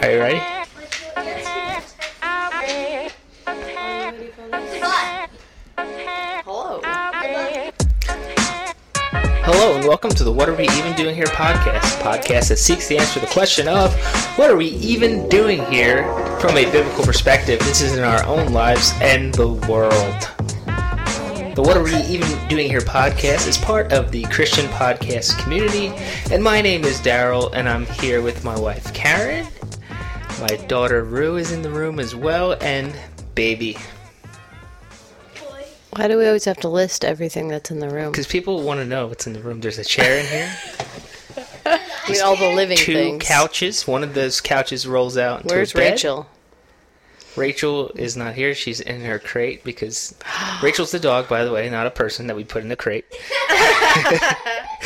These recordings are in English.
Are you ready? Hello. Hello and welcome to the What Are We Even Doing Here podcast. Podcast that seeks to answer the question of what are we even doing here from a biblical perspective. This is in our own lives and the world. The What Are We Even Doing Here podcast is part of the Christian podcast community, and my name is Daryl, and I'm here with my wife Karen. My daughter Rue is in the room as well, and baby. Why do we always have to list everything that's in the room? Because people want to know what's in the room. There's a chair in here. I mean, all the living two things. couches. One of those couches rolls out. Into Where's a bed. Rachel? Rachel is not here. She's in her crate because Rachel's the dog, by the way, not a person that we put in the crate.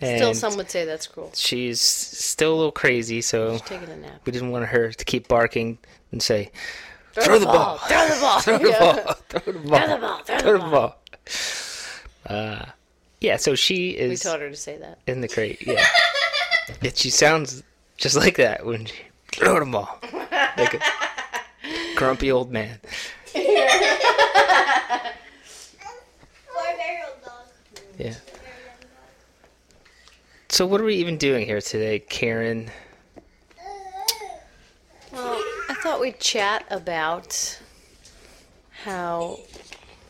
and Still, some would say that's cruel. she's still a little crazy, so She's taking a nap. we didn't want her to keep barking and say, "Throw, the ball, Throw the ball! throw the Yeah. ball, throw the ball, Throw the ball! Throw throw the the ball! ball." Uh, yeah. So she is. We is taught her to say that. in the crate. Yeah. it, she sounds just like that when she throw the ball, like a grumpy old man. Yeah. So what are we even doing here today, Karen? Well, I thought we'd chat about how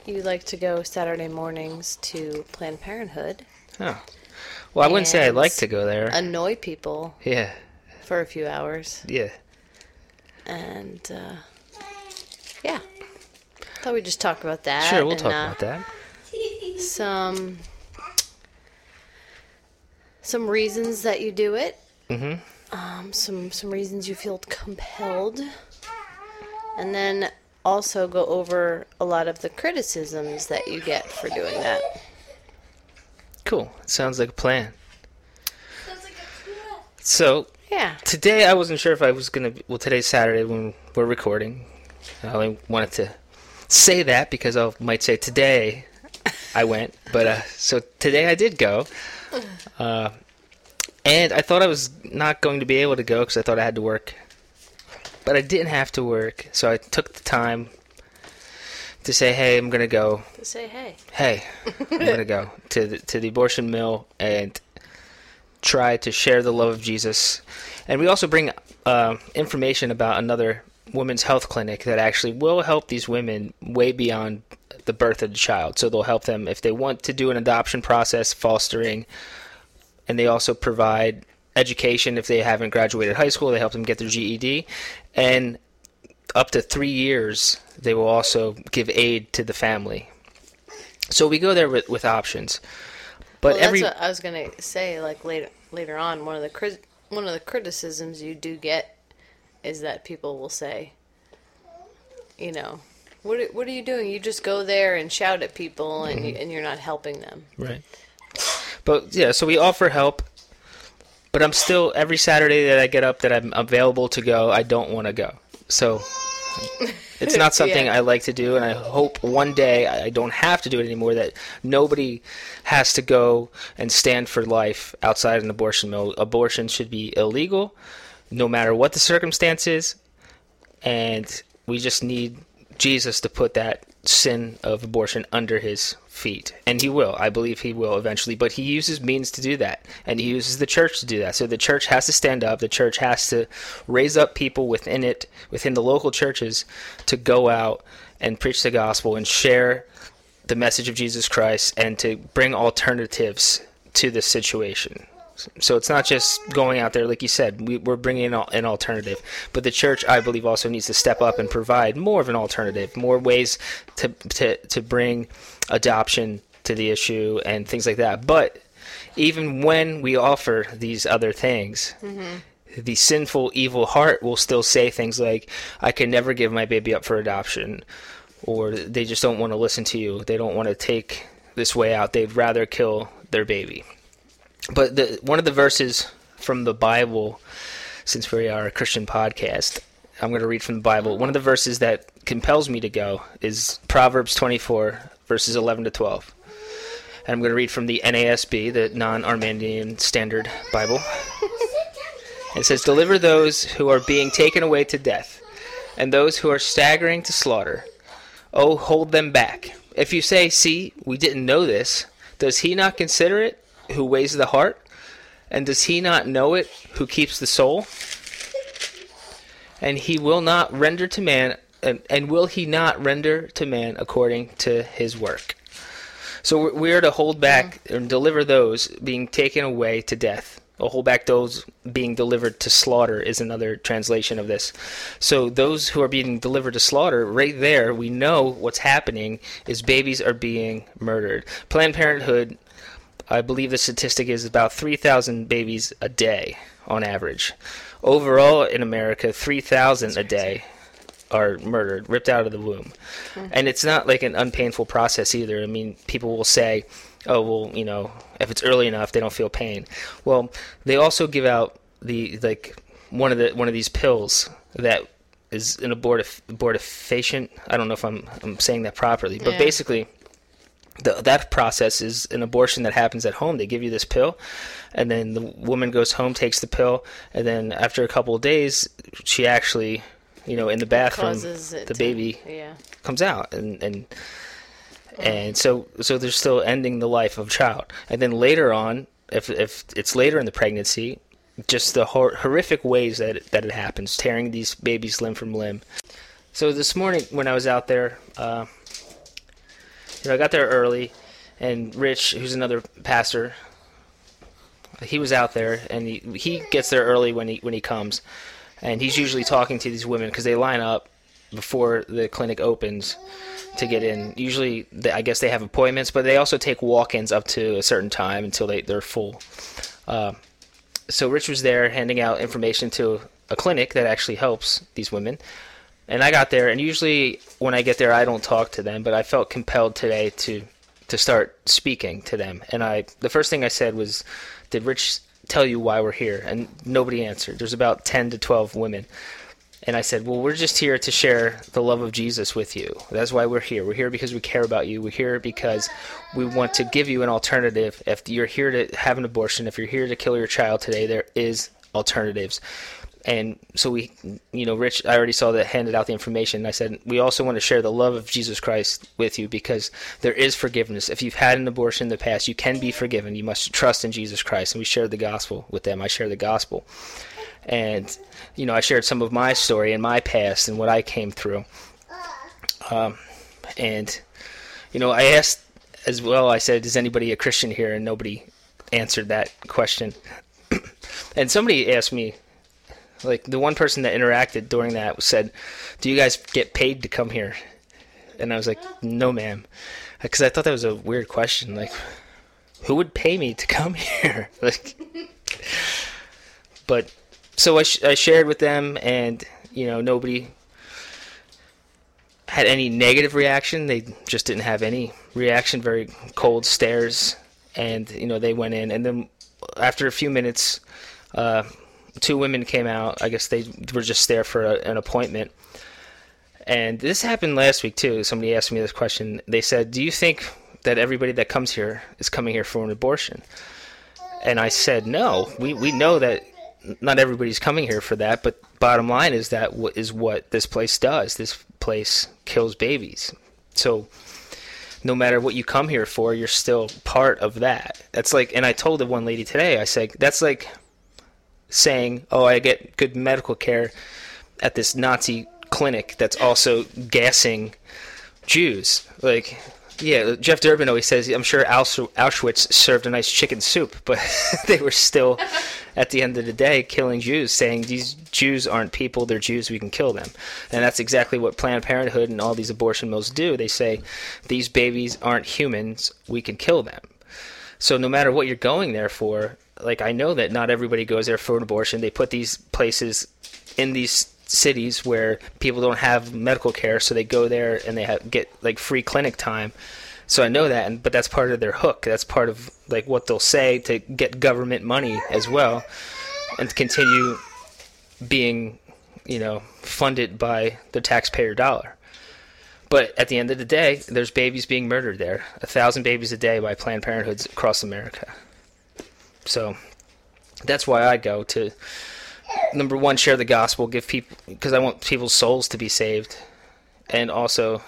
you like to go Saturday mornings to Planned Parenthood, Oh. Well, I wouldn't say I like to go there. annoy people yeah. for a few hours, Yeah. and uh, yeah. Thought we'd just talk about that. Sure, we'll and, talk uh, about that. some some reasons that you do it. Mhm. Um, some some reasons you feel compelled, and then also go over a lot of the criticisms that you get for doing that. Cool. Sounds like a plan. So Yeah. today I wasn't sure if I was gonna. Be, well, today's Saturday when we're recording. I only wanted to say that because I might say today I went, but uh, so today I did go. Uh, and I thought I was not going to be able to go because I thought I had to work, but I didn't have to work, so I took the time to say, "Hey, I'm gonna go." To say hey. hey, I'm gonna go to the, to the abortion mill and try to share the love of Jesus. And we also bring uh, information about another women's health clinic that actually will help these women way beyond the birth of the child. So they'll help them if they want to do an adoption process, fostering, and they also provide education if they haven't graduated high school. They help them get their GED, and up to three years, they will also give aid to the family. So we go there with, with options. But well, every that's what I was gonna say. Like later later on, one of the crit- one of the criticisms you do get is that people will say, you know, what are, what are you doing? You just go there and shout at people, and you, mm-hmm. and you're not helping them. right. But yeah, so we offer help. But I'm still every Saturday that I get up that I'm available to go, I don't want to go. So it's not something Yeah. I like to do, and I hope one day I don't have to do it anymore. That nobody has to go and stand for life outside an abortion mill. Abortion should be illegal, no matter what the circumstances, and we just need Jesus to put that sin of abortion under his feet. And he will. I believe he will eventually. But he uses means to do that. And he uses the church to do that. So the church has to stand up. The church has to raise up people within it, within the local churches, to go out and preach the gospel and share the message of Jesus Christ and to bring alternatives to the situation. So it's not just going out there, like you said, we, we're bringing in an alternative. But the church, I believe, also needs to step up and provide more of an alternative, more ways to, to, to bring adoption to the issue and things like that. But even when we offer these other things, mm-hmm. the sinful, evil heart will still say things like, I can never give my baby up for adoption. Or they just don't want to listen to you. They don't want to take this way out. They'd rather kill their baby. But the, one of the verses from the Bible, since we are a Christian podcast, I'm going to read from the Bible. One of the verses that compels me to go is Proverbs 24, verses 11 to 12. And I'm going to read from the NASB, the New American Standard Bible. It says, Deliver those who are being taken away to death, and those who are staggering to slaughter. Oh, hold them back. If you say, See, we didn't know this, does he not consider it who weighs the heart? And does he not know it who keeps the soul? And he will not render to man, and, and will he not render to man according to his work? So we are to hold back mm-hmm. and deliver those being taken away to death. Or hold back those being delivered to slaughter is another translation of this. So those who are being delivered to slaughter, right there, we know what's happening is babies are being murdered. Planned Parenthood, I believe the statistic is about 3,000 babies a day on average. Overall in America, 3,000 a day are murdered, ripped out of the womb. Mm-hmm. And it's not like an unpainful process either. I mean, people will say, oh, well, you know, if it's early enough, they don't feel pain. Well, they also give out the, like, one of the one of these pills that is an abortif- abortifacient. I don't know if I'm, I'm saying that properly, but yeah. basically, the, that process is an abortion that happens at home. They give you this pill, and then the woman goes home, takes the pill, and then after a couple of days, she actually you know, in the bathroom, the to, baby yeah. comes out, and and and so so they're still ending the life of a child. And then later on, if if it's later in the pregnancy, just the hor- horrific ways that it, that it happens, tearing these babies limb from limb. So this morning when I was out there, uh, you know, I got there early, and Rich, who's another pastor, he was out there, and he he gets there early when he when he comes and he's usually talking to these women because they line up before the clinic opens to get in. Usually, they, I guess they have appointments, but they also take walk-ins up to a certain time until they they're full. Uh, so Rich was there handing out information to a clinic that actually helps these women. And I got there, and usually when I get there, I don't talk to them, but I felt compelled today to to start speaking to them. And I, the first thing I said was, "Did Rich tell you why we're here. And nobody answered. There's about 10 to 12 women. And I said, Well, we're just here to share the love of Jesus with you. That's why we're here. We're here because we care about you. We're here because we want to give you an alternative. If you're here to have an abortion, if you're here to kill your child today, there is alternatives and so we you know rich i already saw that handed out the information. I said we also want to share the love of jesus christ with you because there is forgiveness. If you've had an abortion in the past you can be forgiven. You must trust in jesus christ. And we shared the gospel with them. I shared the gospel. And you know i shared some of my story and my past and what i came through. Um, and you know i asked as well i said is anybody a christian here? And nobody answered that question. And somebody asked me like the one person that interacted during that said, "Do you guys get paid to come here?" And I was like, "No, ma'am," because I thought that was a weird question. Like, who would pay me to come here? like, but so I, sh- I shared with them, and you know nobody had any negative reaction. They just didn't have any reaction. Very cold stares, and you know they went in, and then after a few minutes. Uh, two women came out. I guess they were just there for a, an appointment. And this happened last week too. Somebody asked me this question. They said, "Do you think that everybody that comes here is coming here for an abortion?" And I said, "No. We we know that not everybody's coming here for that, but bottom line is that is what this place does. This place kills babies. So no matter what you come here for, you're still part of that. That's like, and I told the one lady today, I said, that's like saying, "Oh, I get good medical care at this Nazi clinic that's also gassing Jews." Like, yeah, Jeff Durbin always says, "I'm sure Auschwitz served a nice chicken soup, but they were still." at the end of the day, killing Jews, saying these Jews aren't people, they're Jews, we can kill them. And that's exactly what Planned Parenthood and all these abortion mills do. They say these babies aren't humans, we can kill them. So no matter what you're going there for, like I know that not everybody goes there for an abortion. They put these places in these cities where people don't have medical care, so they go there and they have, get like free clinic time. So I know that, and, but that's part of their hook. That's part of like what they'll say to get government money as well, and continue being, you know, funded by the taxpayer dollar. But at the end of the day, there's babies being murdered there. A thousand babies a day by Planned Parenthoods across America. So that's why I go to number one, share the gospel, give people because I want people's souls to be saved, and also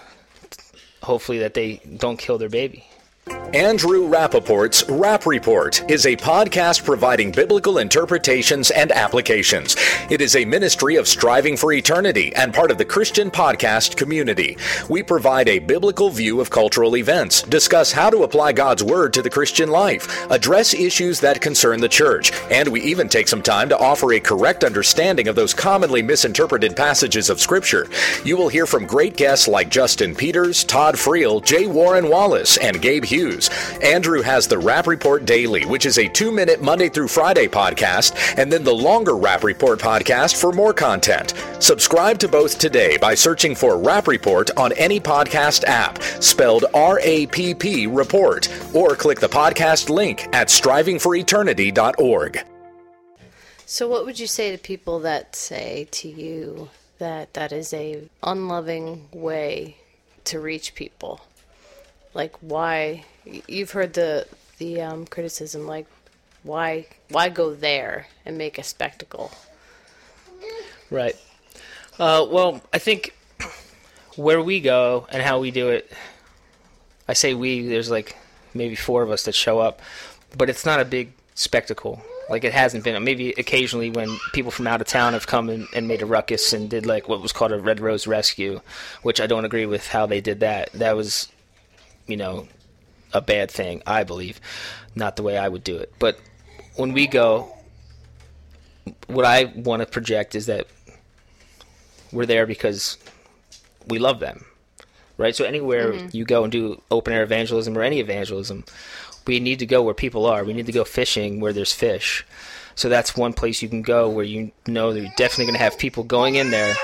hopefully that they don't kill their baby. Andrew Rappaport's Rap Report is a podcast providing biblical interpretations and applications. It is a ministry of striving for eternity and part of the Christian podcast community. We provide a biblical view of cultural events, discuss how to apply God's Word to the Christian life, address issues that concern the church, and we even take some time to offer a correct understanding of those commonly misinterpreted passages of Scripture. You will hear from great guests like Justin Peters, Todd Friel, J. Warner Wallace, and Gabe Hughes. Andrew has the Rap Report Daily, which is a two minute Monday through Friday podcast, and then the longer Rap Report podcast for more content. Subscribe to both today by searching for Rap Report on any podcast app, spelled R A P P Report, or click the podcast link at strivingforeternity.org. So, what would you say to people that say to you that that is a unloving way to reach people? Like, why? You've heard the the um, criticism, like, why why go there and make a spectacle? Right. Uh, well, I think where we go and how we do it, I say we, there's like maybe four of us that show up, but it's not a big spectacle. Like it hasn't been. Maybe occasionally when people from out of town have come and, and made a ruckus and did like what was called a Red Rose Rescue, which I don't agree with how they did that. That was, you know, a bad thing, I believe. Not the way I would do it. But when we go, what I want to project is that we're there because we love them, right? So anywhere mm-hmm. you go and do open air evangelism or any evangelism, we need to go where people are. We need to go fishing where there's fish. So that's one place you can go where you know that you're definitely going to have people going in there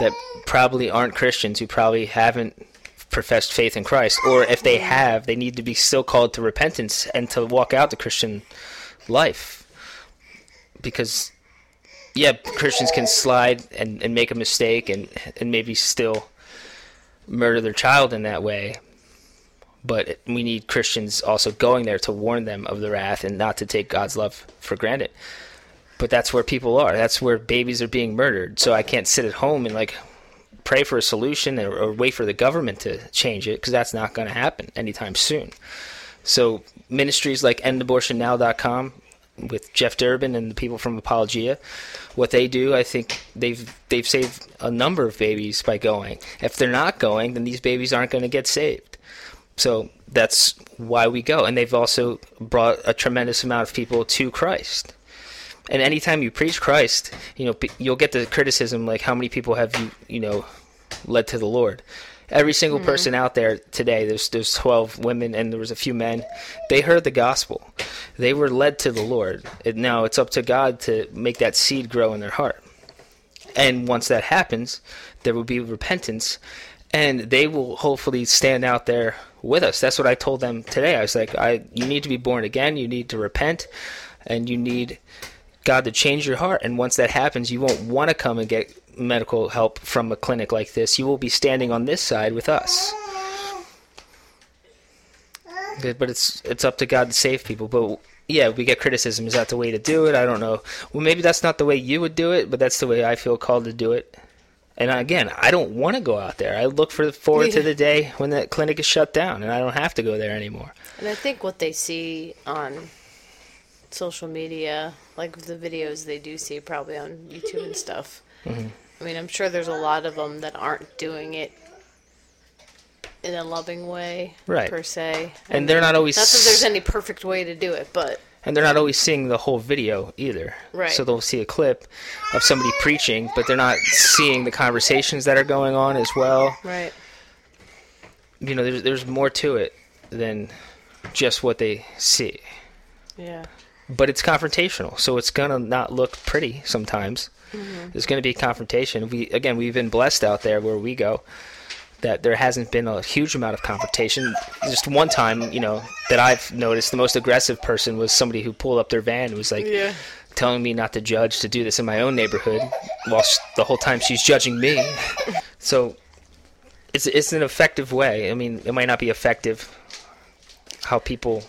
that probably aren't Christians, who probably haven't professed faith in Christ, or if they have, they need to be still called to repentance and to walk out the Christian life. Because yeah, Christians can slide and, and make a mistake and, and maybe still murder their child in that way. But we need Christians also going there to warn them of the wrath and not to take God's love for granted. But that's where people are. That's where babies are being murdered. So I can't sit at home and like pray for a solution or, or wait for the government to change it because that's not going to happen anytime soon. So ministries like endabortionnow.com with Jeff Durbin and the people from Apologia, what they do, I think they've they've saved a number of babies by going. If they're not going, then these babies aren't going to get saved. So that's why we go, and they've also brought a tremendous amount of people to Christ. And anytime you preach Christ, you know you'll get the criticism like, "How many people have you, you know, led to the Lord?" Every single mm-hmm. person out there today, there's there's 12 women and there was a few men. They heard the gospel. They were led to the Lord. And now it's up to God to make that seed grow in their heart. And once that happens, there will be repentance and they will hopefully stand out there with us. That's what I told them today. I was like, I you need to be born again, you need to repent, and you need God to change your heart. And once that happens, you won't want to come and get medical help from a clinic like this. You will be standing on this side with us. But it's it's up to God to save people. But yeah, we get criticism. Is that the way to do it? I don't know. Well, maybe that's not the way you would do it, but that's the way I feel called to do it. And again, I don't want to go out there. I look for forward to the day when that clinic is shut down and I don't have to go there anymore. And I think what they see on social media, like the videos they do see probably on YouTube and stuff. Mm-hmm. I mean, I'm sure there's a lot of them that aren't doing it in a loving way, Right. per se. And they're not always Not that there's any perfect way to do it, but and they're not always seeing the whole video either. Right. So they'll see a clip of somebody preaching, but they're not seeing the conversations that are going on as well. right. You know, there's there's more to it than just what they see. Yeah. But it's confrontational, so it's gonna not look pretty sometimes. Mm-hmm. There's gonna be confrontation. We again, we've been blessed out there where we go that there hasn't been a huge amount of confrontation. Just one time, you know, that I've noticed the most aggressive person was somebody who pulled up their van and was like Yeah. telling me not to judge to do this in my own neighborhood, while the whole time she's judging me. so it's it's an effective way. I mean, it might not be effective how people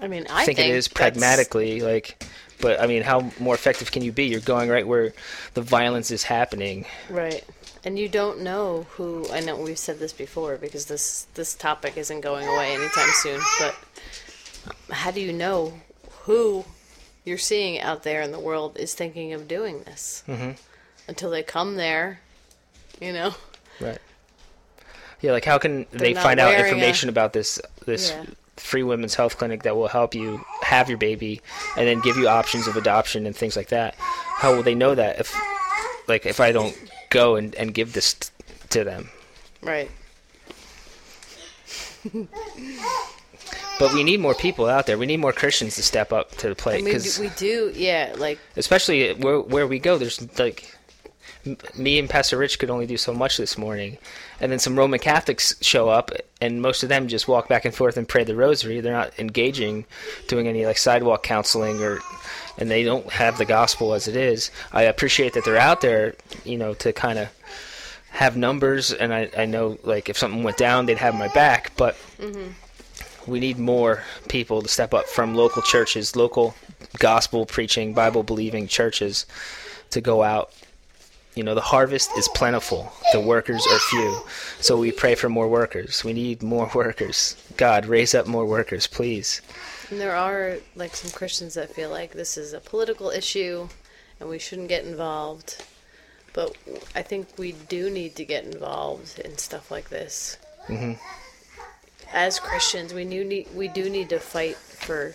I mean, I think, think it is pragmatically like But I mean, how more effective can you be? You're going right where the violence is happening. Right. And you don't know who. I know we've said this before because this this topic isn't going away anytime soon. But how do you know who you're seeing out there in the world is thinking of doing this Mm-hmm. until they come there? You know. Right. Yeah, like how can they not find out wearing a- information about this this Yeah. Free women's health clinic that will help you have your baby and then give you options of adoption and things like that? How will they know that if like if I don't go and, and give this t- to them? Right. But we need more people out there. We need more Christians to step up to the plate I mean, because we do. Yeah. Like. especially where where we go there's like me and pastor rich could only do so much this morning. And then some roman catholics show up and most of them just walk back and forth and pray the rosary. They're not engaging doing any like sidewalk counseling or and they don't have the gospel as it is. I appreciate that they're out there you know to kind of have numbers and I, I know like if something went down they'd have my back but mm-hmm. we need more people to step up from local churches, local gospel preaching, Bible believing churches to go out. You know, the harvest is plentiful, the workers are few. So we pray for more workers. We need more workers. God, raise up more workers, please. And there are like some Christians that feel like this is a political issue and we shouldn't get involved. But I think we do need to get involved in stuff like this. hmm As Christians, we do need we do need to fight for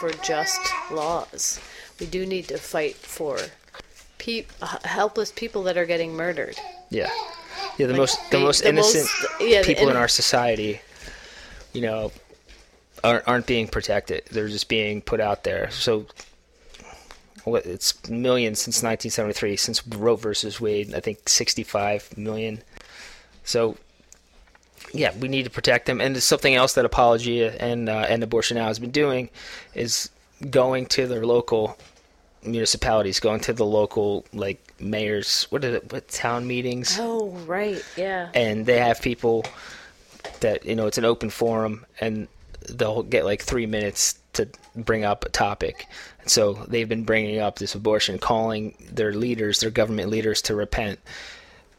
for just laws. We do need to fight for helpless people that are getting murdered. Yeah. Yeah, the Like, most the the- most the most- innocent yeah, people in inno- our society, you know, aren't aren't being protected. They're just being put out there. So what it's millions since 1973 since Roe versus Wade, I think 65 million. So yeah, we need to protect them. And there's something else that Apologia and uh, and Abortion Now has been doing is going to their local municipalities, going to the local like mayors, what is it, what town meetings, Oh, right. Yeah. and they have people that you know it's an open forum, and they'll get like three minutes to bring up a topic. So they've been bringing up this abortion, calling their leaders, their government leaders, to repent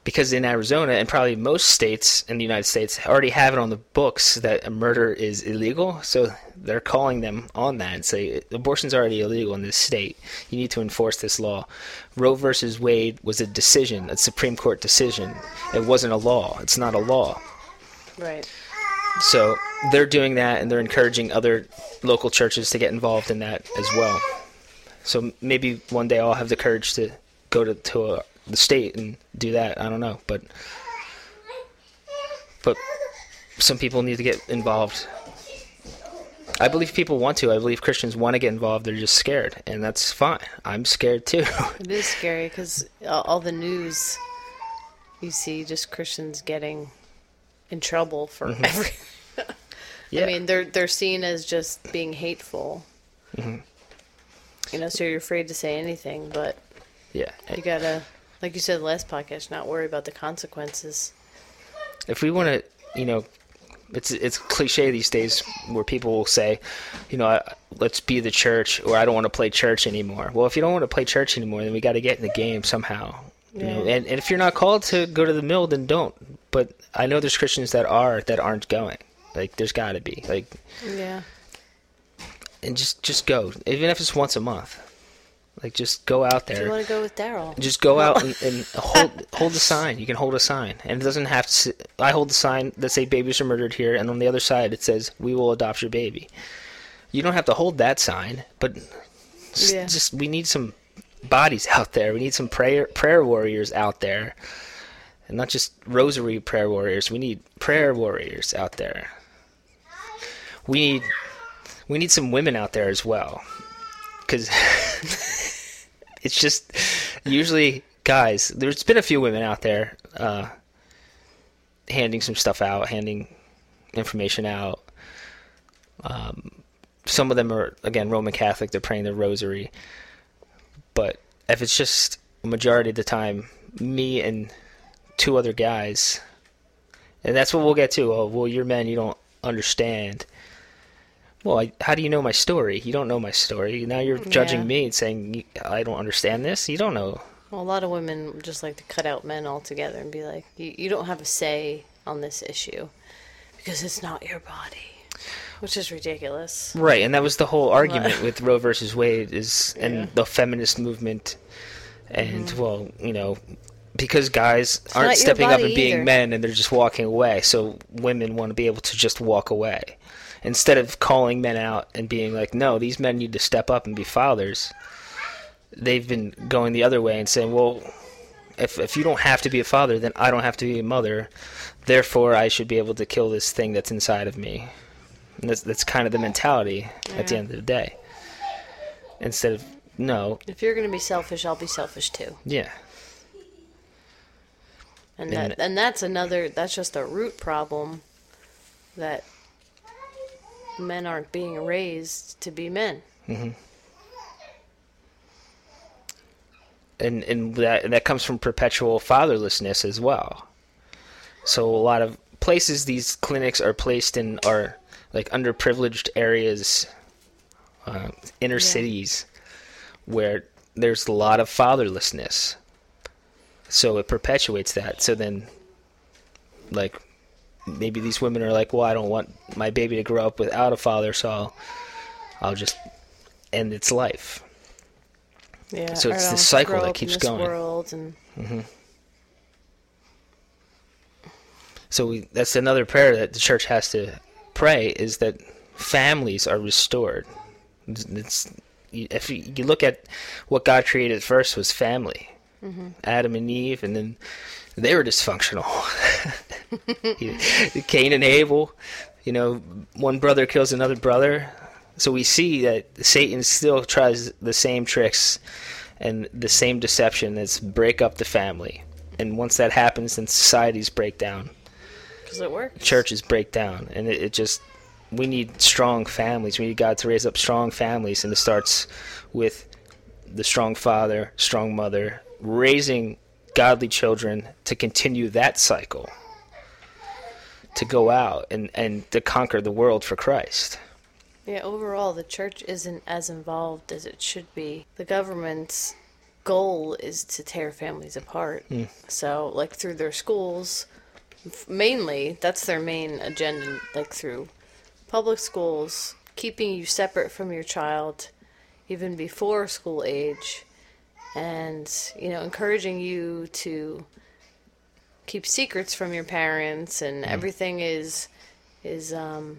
because in Arizona and probably most states in the United States already have it on the books that a murder is illegal. So they're calling them on that and say abortion's already illegal in this state. You need to enforce this law. Roe versus Wade was a decision, a Supreme Court decision. It wasn't a law. It's not a law. Right. So they're doing that and they're encouraging other local churches to get involved in that as well. So maybe one day I'll have the courage to go to, to a, the state and do that. I don't know, but but some people need to get involved. I believe people want to. I believe Christians want to get involved. They're just scared, and that's fine. I'm scared too. It is scary because all, the news you see just Christians getting in trouble for every. yeah. I mean, they're they're seen as just being hateful. Mm-hmm. You know, so you're afraid to say anything, but yeah. you gotta, like you said last podcast, not worry about the consequences. if we want to, you know, it's it's cliche these days where people will say, you know, I- let's be the church, or I don't want to play church anymore. Well, if you don't want to play church anymore, then we got to get in the game somehow. You know, and, and if you're not called to go to the mill, then don't. But I know there's Christians that are that aren't going. Like there's got to be like, Yeah. and just just go, even if it's once a month. Like just go out Do you want to go with Daryl? Just go out and, and hold hold the sign. You can hold a sign, and it doesn't have to. I hold the sign that say babies are murdered here, and on the other side it says we will adopt your baby. You don't have to hold that sign, but s- Yeah. just we need some bodies out there. We need some prayer prayer warriors out there, and not just rosary prayer warriors. We need prayer warriors out there. We need we need some women out there as well, because. it's just usually guys. There's been a few women out there uh, handing some stuff out, handing information out. Um, some of them are again Roman Catholic. They're praying the Rosary, but if it's just a majority of the time me and two other guys, and that's what we'll get to. Oh, well, you're men, you don't understand. Well, I, how do you know my story? You don't know my story. Now you're judging Yeah. me and saying I don't understand this. You don't know. Well, a lot of women just like to cut out men altogether and be like, you, you don't have a say on this issue because it's not your body, which is ridiculous. Right, and that was the whole argument with Roe versus Wade is and Yeah. Mm-hmm. the feminist movement, and well, you know, because guys not aren't stepping up and being either. men and they're just walking away, so women want to be able to just walk away instead of calling men out and being like, no, these men need to step up and be fathers. They've been going the other way and saying, well, if if you don't have to be a father, then I don't have to be a mother. Therefore, I should be able to kill this thing that's inside of me. And that's that's kind of the mentality at the end of the day. Instead of no, If you're going to be selfish, I'll be selfish too. yeah, And And- that and that's another that's just a root problem that men aren't being raised to be men. and and that and that comes from perpetual fatherlessness as well. So a lot of places these clinics are placed in are like underprivileged areas, uh, inner Yeah. cities, where there's a lot of fatherlessness. So it perpetuates that. So then, like, maybe these women are like, well, I don't want my baby to grow up without a father, so I'll, I'll just end its life. Yeah. So it's this cycle that keeps going. And So we, that's another prayer that the church has to pray is that families are restored. It's, it's- if you, you look at what God created first was family, mm-hmm. Adam and Eve, and then they were dysfunctional. Cain and Abel, you know, one brother kills another brother. So we see that Satan still tries the same tricks and the same deception that's break up the family. And once that happens, then societies break down because it works. churches break down and it, it just we need strong families we need god to raise up strong families and it starts with the strong father strong mother raising godly children to continue that cycle to go out and, and to conquer the world for christ Yeah, overall, the church isn't as involved as it should be. The government's goal is to tear families apart. Hmm. So, like, through their schools, mainly, that's their main agenda, like, through public schools, keeping you separate from your child even before school age, and, you know, encouraging you to keep secrets from your parents, and everything is, is, um,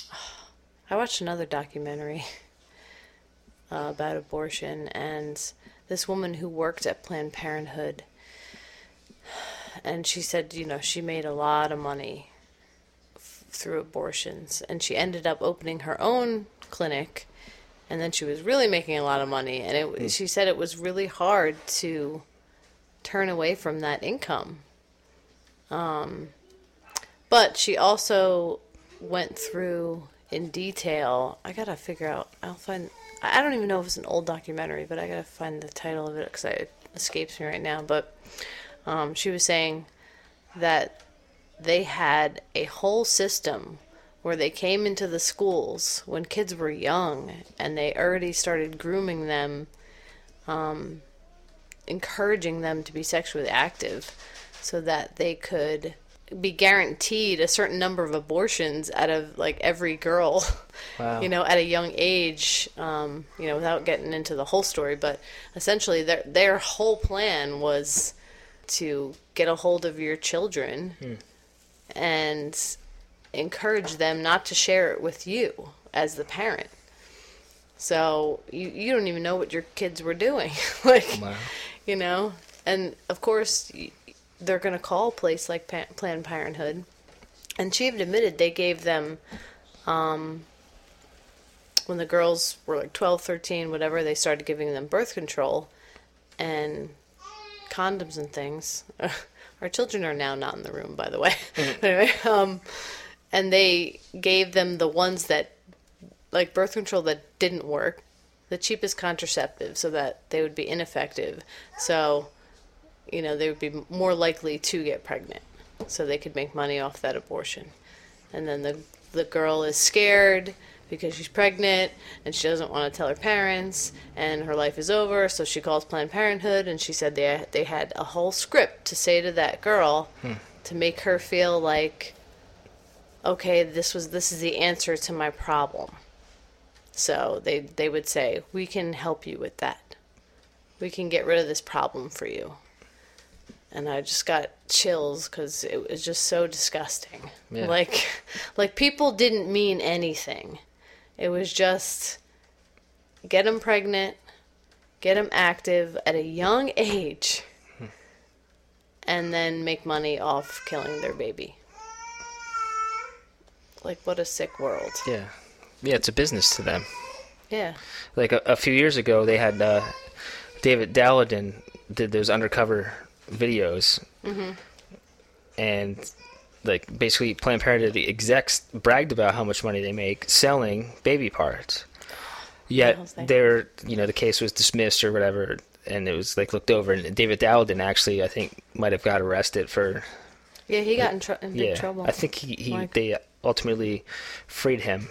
I watched another documentary uh, about abortion, and this woman who worked at Planned Parenthood, and she said, you know, she made a lot of money f- through abortions, and she ended up opening her own clinic, and then she was really making a lot of money, and it, she said it was really hard to turn away from that income. Um, but she also went through in detail. I gotta figure out. I'll find. I I don't even know if it's an old documentary, but I gotta find the title of it because it escapes me right now. But um, she was saying that they had a whole system where they came into the schools when kids were young and they already started grooming them, um, encouraging them to be sexually active so that they could be guaranteed a certain number of abortions out of like every girl Wow. you know at a young age um, you know without getting into the whole story but essentially their their whole plan was to get a hold of your children and encourage them not to share it with you as the parent. So you, you don't even know what your kids were doing. Like Wow. you know? And of course they're going to call a place like pa- planned parenthood. And she even admitted they gave them um, when the girls were like 12 13 whatever they started giving them birth control and condoms and things. Our children are now not in the room by the way. Anyway um, and they gave them the ones that like birth control that didn't work the cheapest contraceptive so that they would be ineffective. So you know they would be more likely to get pregnant so they could make money off that abortion. And then the the girl is scared because she's pregnant and she doesn't want to tell her parents and her life is over so she calls planned parenthood and she said they they had a whole script to say to that girl hmm. to make her feel like okay this was this is the answer to my problem so they they would say we can help you with that we can get rid of this problem for you and I just got chills because it was just so disgusting. Yeah. Like, like people didn't mean anything. It was just get them pregnant, get them active at a young age, hmm. and then make money off killing their baby. Like, what a sick world. Yeah. Yeah, it's a business to them. Yeah. Like a, a few years ago, they had uh, David Daleiden did those undercover videos, and like basically Planned Parenthood execs bragged about how much money they make selling baby parts. Yet their you know the case was dismissed or whatever, and it was like looked over. And David Daleiden actually, I think, might have got arrested for Yeah, he got in, tr- in big yeah. trouble. I think he, he Like- they ultimately freed him,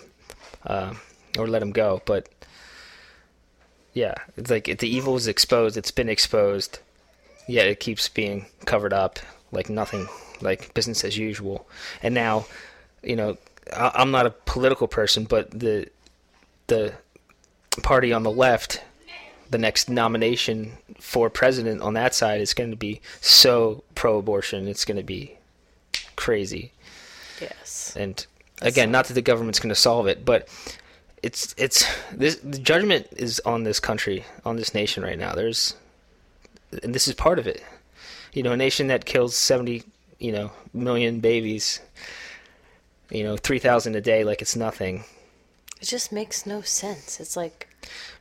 uh, or let him go. But yeah, it's like the evil is exposed. It's been exposed, yet it keeps being covered up like nothing, like business as usual. And now, you know, I, I'm not a political person, but the the party on the left. The next nomination for president on that side is going to be so pro-abortion. It's going to be crazy. And again not that the government's going to solve it but it's it's this the judgment is on this country on this nation right now there's and this is part of it you know a nation that kills 70 you know million babies you know 3000 a day like it's nothing It just makes no sense. It's like,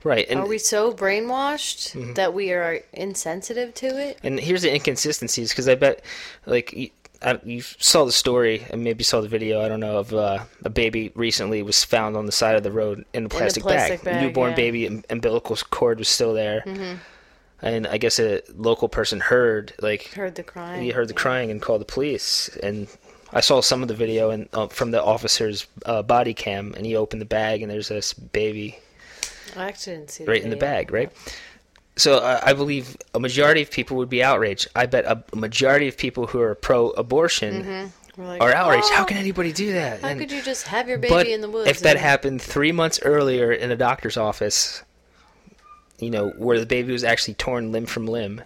right and are we so brainwashed Mm-hmm. that we are insensitive to it? And here's the inconsistencies because I bet, like, you, I, you saw the story and maybe saw the video. I don't know of uh, a baby recently was found on the side of the road in a plastic, plastic bag, Newborn yeah. baby um, umbilical cord was still there, Mm-hmm. and I guess a local person heard like Heard the crying. he heard the crying and called the police. And I saw some of the video and uh, from the officer's uh, body cam, and he opened the bag and there's this baby I actually didn't see right in the bag, right? So uh, I believe a majority of people would be outraged. I bet a majority of people who are pro-abortion We're like, are outraged. How "Oh, can anybody do that? How And- could you just have your baby in the woods? if that happened three months earlier in a doctor's office, you know, where the baby was actually torn limb from limb,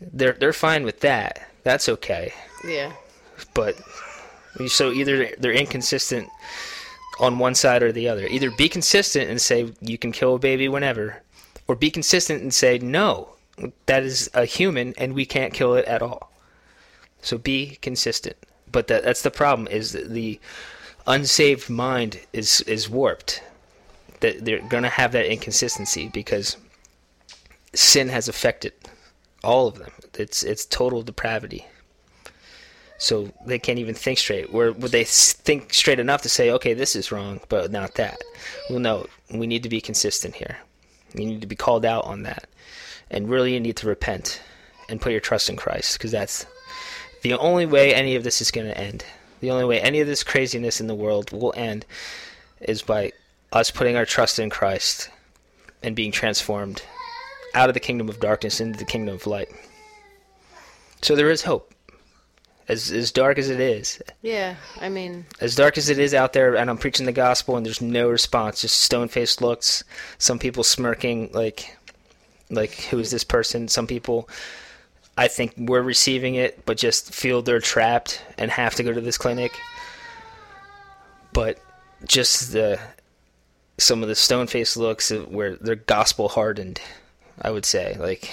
they're they're fine with that. That's okay. Yeah. But so either they're inconsistent on one side or the other. Either be consistent and say you can kill a baby whenever, or be consistent and say no, that is a human and we can't kill it at all. So be consistent. But that that's the problem is the unsaved mind is is warped. That they're going to have that inconsistency because sin has affected all of them. It's it's total depravity so they can't even think straight. Where would they think straight enough to say, okay, this is wrong, but not that? Well, no, we need to be consistent here. You need to be called out on that, and really, you need to repent and put your trust in Christ, because that's the only way any of this is going to end. The only way any of this craziness in the world will end is by us putting our trust in Christ and being transformed out of the kingdom of darkness into the kingdom of light. So there is hope as as dark as it is, Yeah. I mean, as dark as it is out there, and I'm preaching the gospel, and there's no response, just stone faced looks. Some people smirking, like, like who is this person? Some people, I think, we're receiving it, but just feel they're trapped and have to go to this clinic. But just the some of the stone faced looks where they're gospel hardened, I would say, like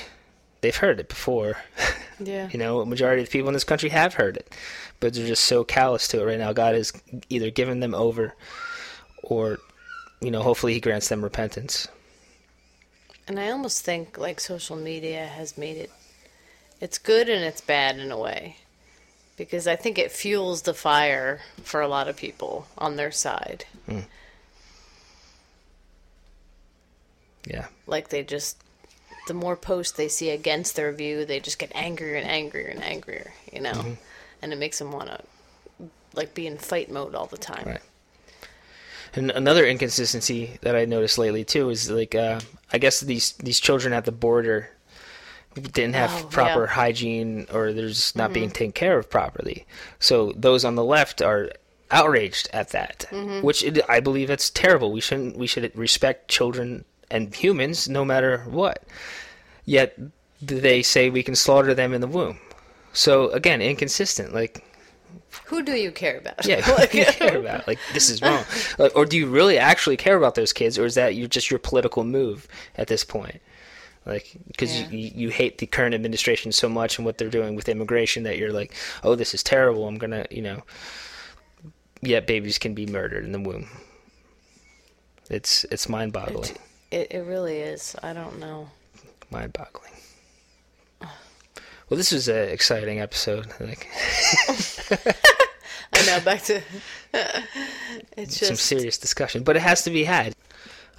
they've heard it before. yeah. You know, a majority of the people in this country have heard it, but they're just so callous to it right now. God has either given them over, or, you know, hopefully He grants them repentance. And I almost think like social media has made it it's good and it's bad in a way. Because I think it fuels the fire for a lot of people on their side. Hmm. Yeah, Like they just the more posts they see against their view, they just get angrier and angrier and angrier, you know. Mm-hmm. And it makes them want to like be in fight mode all the time. Right. And another inconsistency that I noticed lately too is like uh, I guess these these children at the border didn't have Oh, proper yeah. Mm-hmm. hygiene or they're just not being taken care of properly. So those on the left are outraged at that, Mm-hmm. which it, I believe that's terrible. We shouldn't we should respect children and humans no matter what. Yet they say we can slaughter them in the womb. So again, inconsistent. Like Who do you care about? yeah, who do you care about? Like, this is wrong. Like, or do you really actually care about those kids, or is that you just your political move at this point? Like, because Yeah. you, you hate the current administration so much and what they're doing with immigration that you're like, oh, this is terrible. I'm gonna, you know. Yet babies can be murdered in the womb. It's it's mind-boggling. It, it really is. I don't know. Mind-boggling. Well, this was an exciting episode. Like I know. Back to it's some serious discussion, but it has to be had.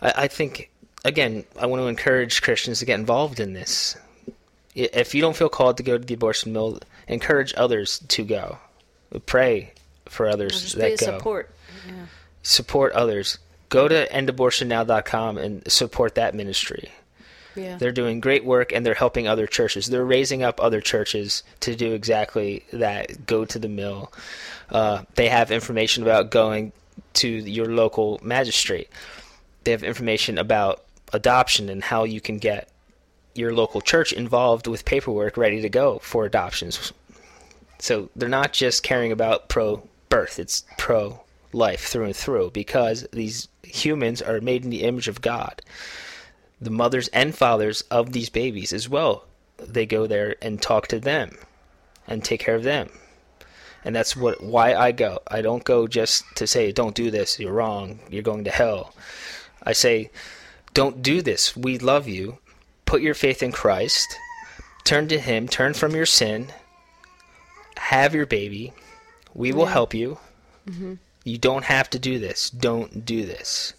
I, I think again, I want to encourage Christians to get involved in this. If you don't feel called to go to the abortion mill, encourage others to go. Pray for others just that go. support. Support others. Go to endabortionnow.com and support that ministry. Yeah. They're doing great work and they're helping other churches. They're raising up other churches to do exactly that. Go to the mill. Uh, they have information about going to your local magistrate. They have information about adoption and how you can get your local church involved with paperwork ready to go for adoptions. So they're not just caring about pro birth, it's pro life through and through because these humans are made in the image of God the mothers and fathers of these babies as well. They go there and talk to them and take care of them. And that's what why I go. I don't go just to say don't do this, you're wrong, you're going to hell. I say don't do this. We love you. Put your faith in Christ. Turn to him, turn from your sin. Have your baby. We will help you. Mm-hmm. You don't have to do this. Don't do this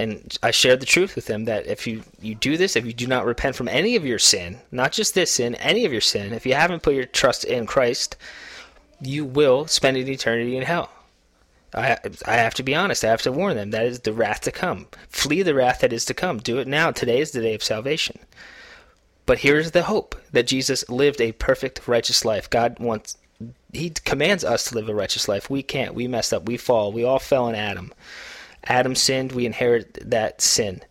and I shared the truth with them that if you, you do this, if you do not repent from any of your sin, not just this sin, any of your sin, if you haven't put your trust in Christ, you will spend an eternity in hell. I, I have to be honest. I have to warn them. That is the wrath to come. Flee the wrath that is to come. Do it now. Today is the day of salvation. But here's the hope that Jesus lived a perfect, righteous life. God wants, He commands us to live a righteous life. We can't. We messed up. We fall. We all fell in Adam. Adam sinned, we inherit that sin.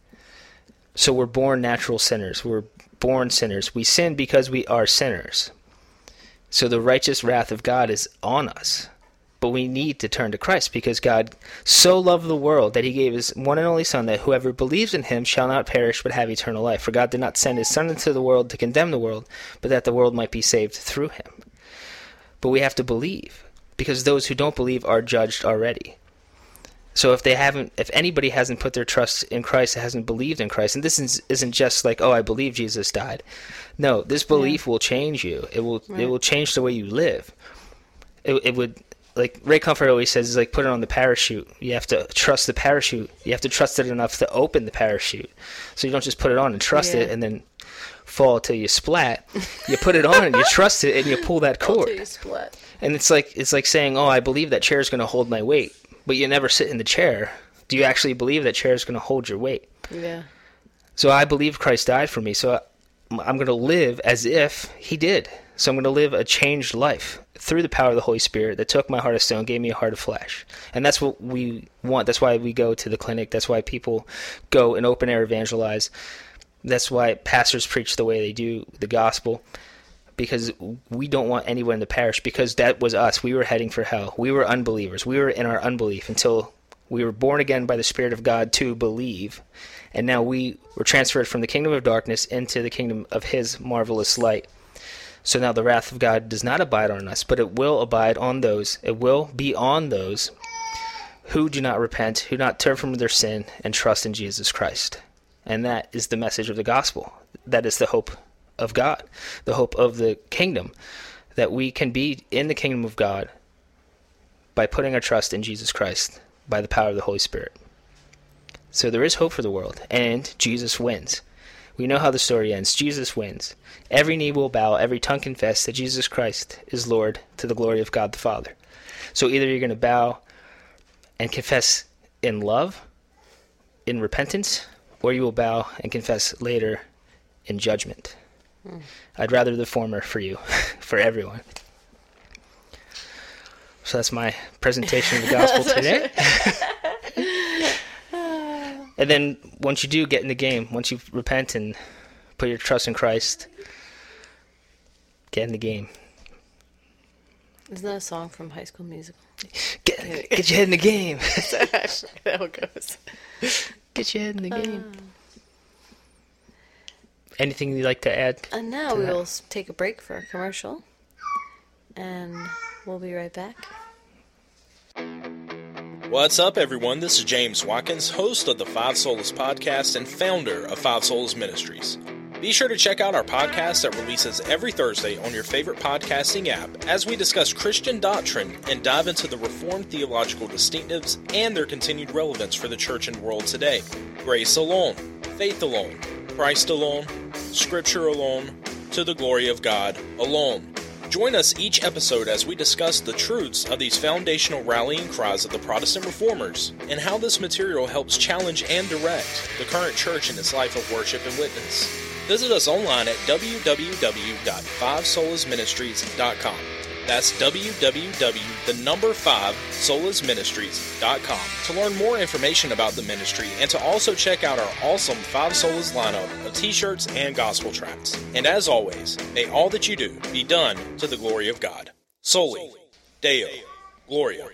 So we're born natural sinners. We're born sinners. We sin because we are sinners. So the righteous wrath of God is on us. But we need to turn to Christ because God so loved the world that he gave his one and only Son that whoever believes in him shall not perish but have eternal life. For God did not send his Son into the world to condemn the world, but that the world might be saved through him. But we have to believe because those who don't believe are judged already. So if they haven't, if anybody hasn't put their trust in Christ, hasn't believed in Christ, and this is, isn't just like, oh, I believe Jesus died. No, this belief will change you. It will, it will change the way you live. It, it would, like Ray Comfort always says, is like put it on the parachute. You have to trust the parachute. You have to trust it enough to open the parachute. So you don't just put it on and trust it and then fall till you splat. You put it on and you trust it and you pull that cord. Till you split. And it's like it's like saying, "Oh, I believe that chair is going to hold my weight," but you never sit in the chair. Do you actually believe that chair is going to hold your weight? Yeah. So I believe Christ died for me. So I'm going to live as if He did. So I'm going to live a changed life through the power of the Holy Spirit that took my heart of stone, gave me a heart of flesh. And that's what we want. That's why we go to the clinic. That's why people go and open air evangelize. That's why pastors preach the way they do the gospel because we don't want anyone to perish because that was us. We were heading for hell. We were unbelievers. We were in our unbelief until we were born again by the Spirit of God to believe. And now we were transferred from the kingdom of darkness into the kingdom of His marvelous light. So now the wrath of God does not abide on us, but it will abide on those, it will be on those who do not repent, who do not turn from their sin and trust in Jesus Christ. And that is the message of the gospel. That is the hope of God, the hope of the kingdom, that we can be in the kingdom of God by putting our trust in Jesus Christ by the power of the Holy Spirit. So there is hope for the world, and Jesus wins. We know how the story ends. Jesus wins. Every knee will bow, every tongue confess that Jesus Christ is Lord to the glory of God the Father. So either you're going to bow and confess in love, in repentance, or you will bow and confess later in judgment. Hmm. I'd rather the former for you, for everyone. So that's my presentation of the gospel today. and then once you do get in the game, once you repent and put your trust in Christ, get in the game. Isn't that a song from High School Musical? Get, get your head in the game. That's how it goes. Get your head in the game. Uh. Anything you'd like to add? Uh, and now we that. will take a break for a commercial, and we'll be right back. What's up, everyone? This is James Watkins, host of the Five Solas podcast and founder of Five Solas Ministries. Be sure to check out our podcast that releases every Thursday on your favorite podcasting app as we discuss Christian doctrine and dive into the Reformed theological distinctives and their continued relevance for the church and world today. Grace alone, faith alone, Christ alone, Scripture alone, to the glory of God alone. Join us each episode as we discuss the truths of these foundational rallying cries of the Protestant reformers and how this material helps challenge and direct the current church in its life of worship and witness. Visit us online at www.fivesolasministries.com. That's www, the number 5, solasministries.com to learn more information about the ministry and to also check out our awesome 5 Solas lineup of t-shirts and gospel tracts. And as always, may all that you do be done to the glory of God. Soli, Deo, Gloria.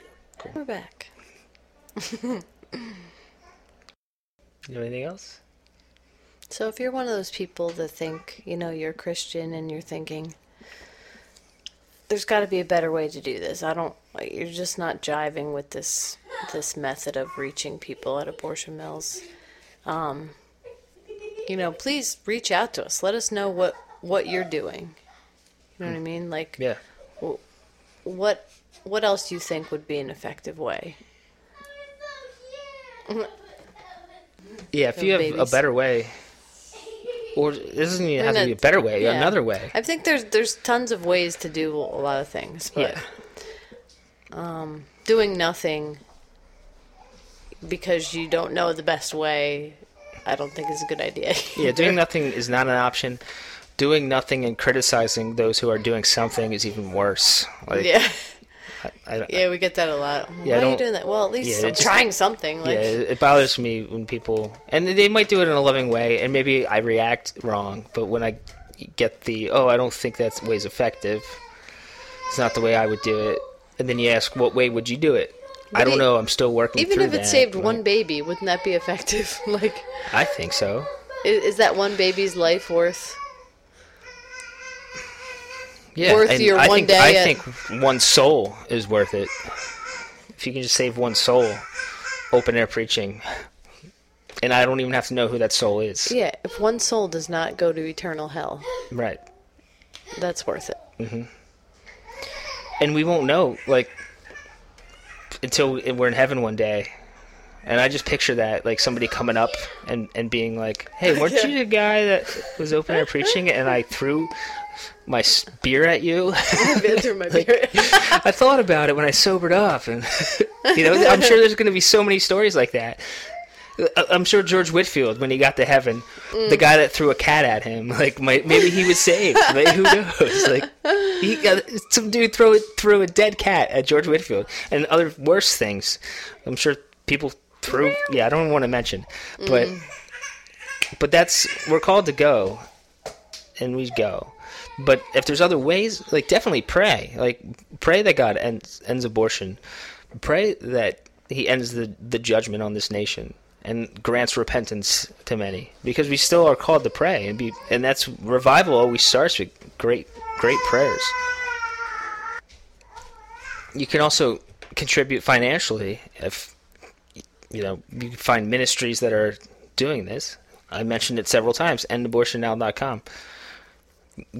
We're back. You know anything else? So if you're one of those people that think, you know, you're Christian and you're thinking, there's got to be a better way to do this. I don't. like, You're just not jiving with this this method of reaching people at abortion mills. Um, you know, please reach out to us. Let us know what what you're doing. You know what I mean? Like, Yeah. what what else do you think would be an effective way? Yeah, if you have a better way, or it doesn't even have to be a better way, Yeah. another way. I think there's there's tons of ways to do a lot of things, but Yeah. Um, doing nothing because you don't know the best way, I don't think is a good idea. Yeah, doing nothing is not an option. Doing nothing and criticizing those who are doing something is even worse. Like, yeah, I, I, yeah, we get that a lot. Why Yeah, are you doing that? Well, at least yeah, I'm just- trying something. Like, yeah, it it bothers me when people, and they might do it in a loving way, and maybe I react wrong. But when I get the, oh, I don't think that way's effective. It's not the way I would do it. And then you ask, what way would you do it? I don't e- know. I'm still working. even if it that, saved but one baby, wouldn't that be effective? like, I think so. is, is that one baby's life worth? Yeah, worth and your I one think, day I at- think one soul is worth it. If you can just save one soul, open air preaching, and I don't even have to know who that soul is. Yeah, if one soul does not go to eternal hell, Right, that's worth it. Mhm. and we won't know like until we're in heaven one day. And I just picture that, like somebody coming up and, and being like, "Hey, weren't you the guy that was open air preaching?" And I threw my spear at you. I've been through my period. I thought about it when I sobered up, and you know, I'm sure there's going to be so many stories like that. I- I'm sure George Whitefield, when he got to heaven, mm. the guy that threw a cat at him, like might, maybe he was saved. Maybe, who knows? Like he got some dude throw it threw a dead cat at George Whitefield, and other worse things. I'm sure people threw. Yeah, I don't want to mention, but mm. but that's we're called to go, and we go. But if there's other ways, like definitely pray. Like pray that God ends ends abortion. Pray that He ends the the judgment on this nation and grants repentance to many, because we still are called to pray and be. And that's revival always starts with great great prayers. You can also contribute financially if you know you find ministries that are doing this. I mentioned it several times. EndAbortionNow.com.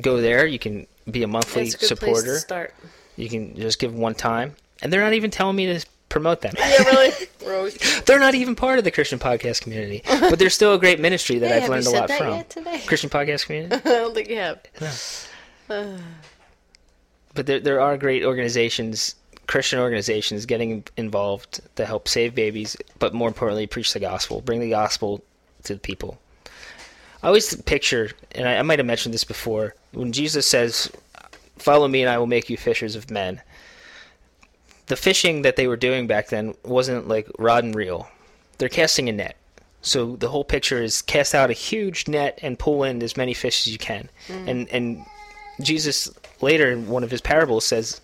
Go there. You can be a monthly That's a good place supporter. to start. You can just give one time, and they're not even telling me to promote them. Yeah, really. Always- they're not even part of the Christian podcast community, but they're still a great ministry that Hey, I've learned a lot from. Christian podcast community, I don't think you have. but there there are great organizations Christian organizations getting involved to help save babies, but more importantly, preach the gospel, bring the gospel to the people. I always picture, and I, I might have mentioned this before, when Jesus says, "Follow me, and I will make you fishers of men." The fishing that they were doing back then wasn't like rod and reel; they're casting a net. So the whole picture is cast out a huge net and pull in as many fish as you can. Mm. And and Jesus later in one of his parables says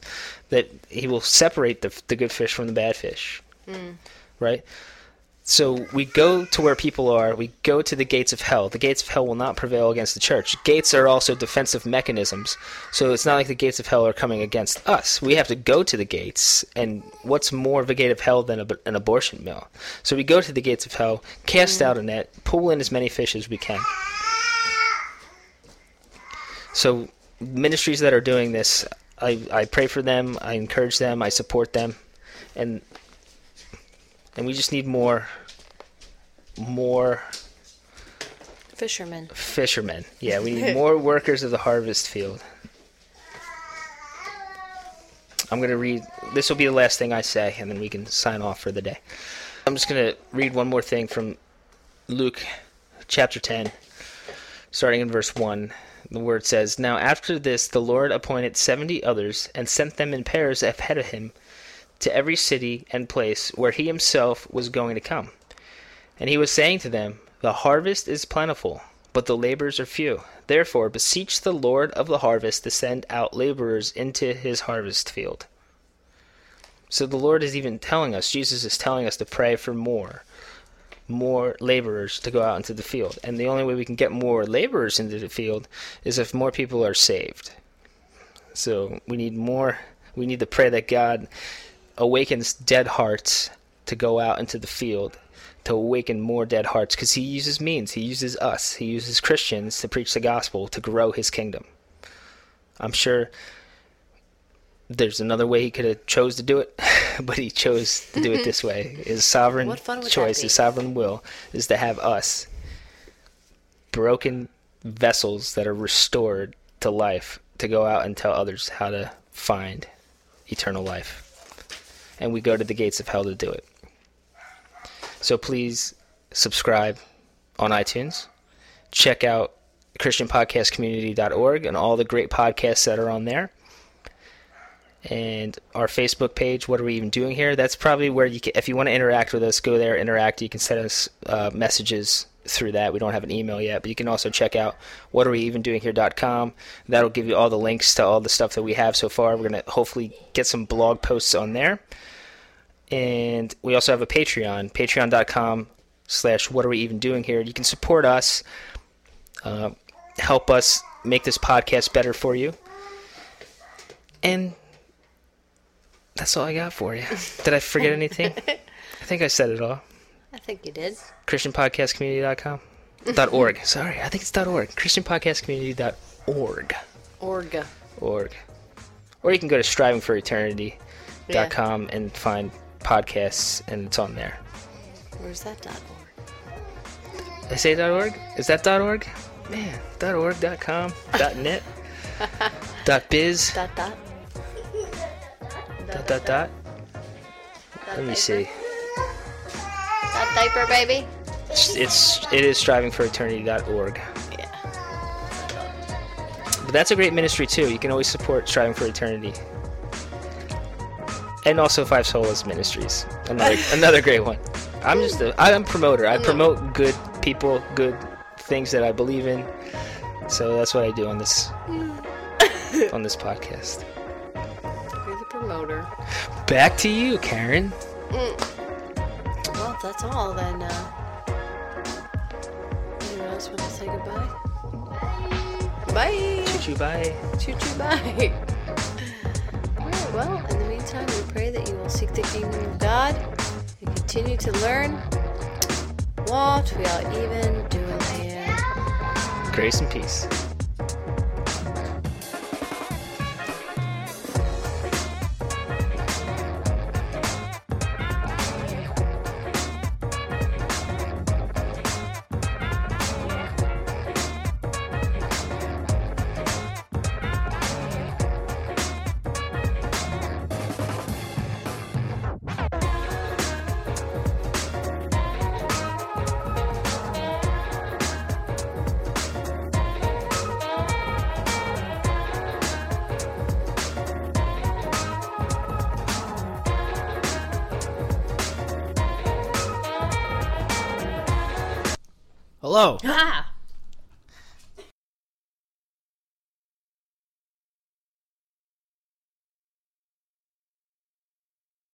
that he will separate the the good fish from the bad fish. Mm. Right? So we go to where people are, we go to the gates of hell. The gates of hell will not prevail against the church. Gates are also defensive mechanisms. So it's not like the gates of hell are coming against us. We have to go to the gates. And what's more of a gate of hell than a, an abortion mill? So we go to the gates of hell, cast out a net, pull in as many fish as we can. So ministries that are doing this, I, I pray for them, I encourage them, I support them, and and we just need more more Fishermen. fishermen. Yeah, we need more workers of the harvest field. I'm going to read this will be the last thing I say and then we can sign off for the day. I'm just going to read one more thing from Luke chapter 10 starting in verse 1. The word says, Now after this the Lord appointed 70 others and sent them in pairs ahead of him to every city and place where he himself was going to come. And he was saying to them, The harvest is plentiful, but the laborers are few. Therefore, beseech the Lord of the harvest to send out laborers into his harvest field. So the Lord is even telling us, Jesus is telling us to pray for more, more laborers to go out into the field. And the only way we can get more laborers into the field is if more people are saved. So we need more, we need to pray that God awakens dead hearts to go out into the field to awaken more dead hearts because he uses means he uses us he uses christians to preach the gospel to grow his kingdom. I'm sure there's another way he could have chose to do it but he chose to do it this way. His sovereign What fun would that choice his sovereign will is to have us broken vessels that are restored to life to go out and tell others how to find eternal life. And we go to the gates of hell to do it. So please subscribe on iTunes. Check out ChristianPodcastCommunity.org and all the great podcasts that are on there. And our Facebook page, What Are We Even Doing Here? That's probably where you can, if you want to interact with us, go there, interact. You can send us uh, messages through that. We don't have an email yet, but you can also check out whatareweevendoinghere.com. That'll give you all the links to all the stuff that we have so far. We're going to hopefully get some blog posts on there and we also have a patreon patreon.com slash what are we even doing here. You can support us uh, help us make this podcast better for you. And that's all i got for you. Did i forget anything? I think i said it all. I think you did. christianpodcastcommunity.com dot org. Sorry i think it's dot org. Christianpodcastcommunity.org Orga. org. Or you can go to strivingforeternity.com and find podcasts and it's on there Where's that dot org? I say .org? Is that .org? Man, .org, .com, .net, .biz, Dot dot. dot dot dot. Let me see. Dot diaper, baby. It's, it's it is strivingforeternity.org. Yeah. But that's a great ministry too. You can always support Striving for Eternity. And also Five Solas Ministries. Another another great one. I'm just a I'm a promoter. I promote good people, good things that I believe in. So that's what I do on this on this podcast. You're the promoter. Back to you, Karen. Well, if that's all, then, uh. Anyone else want to say goodbye? Bye! Choo choo bye. Choo choo bye! that you will seek the kingdom of God and continue to learn what we are even doing here. Grace and peace.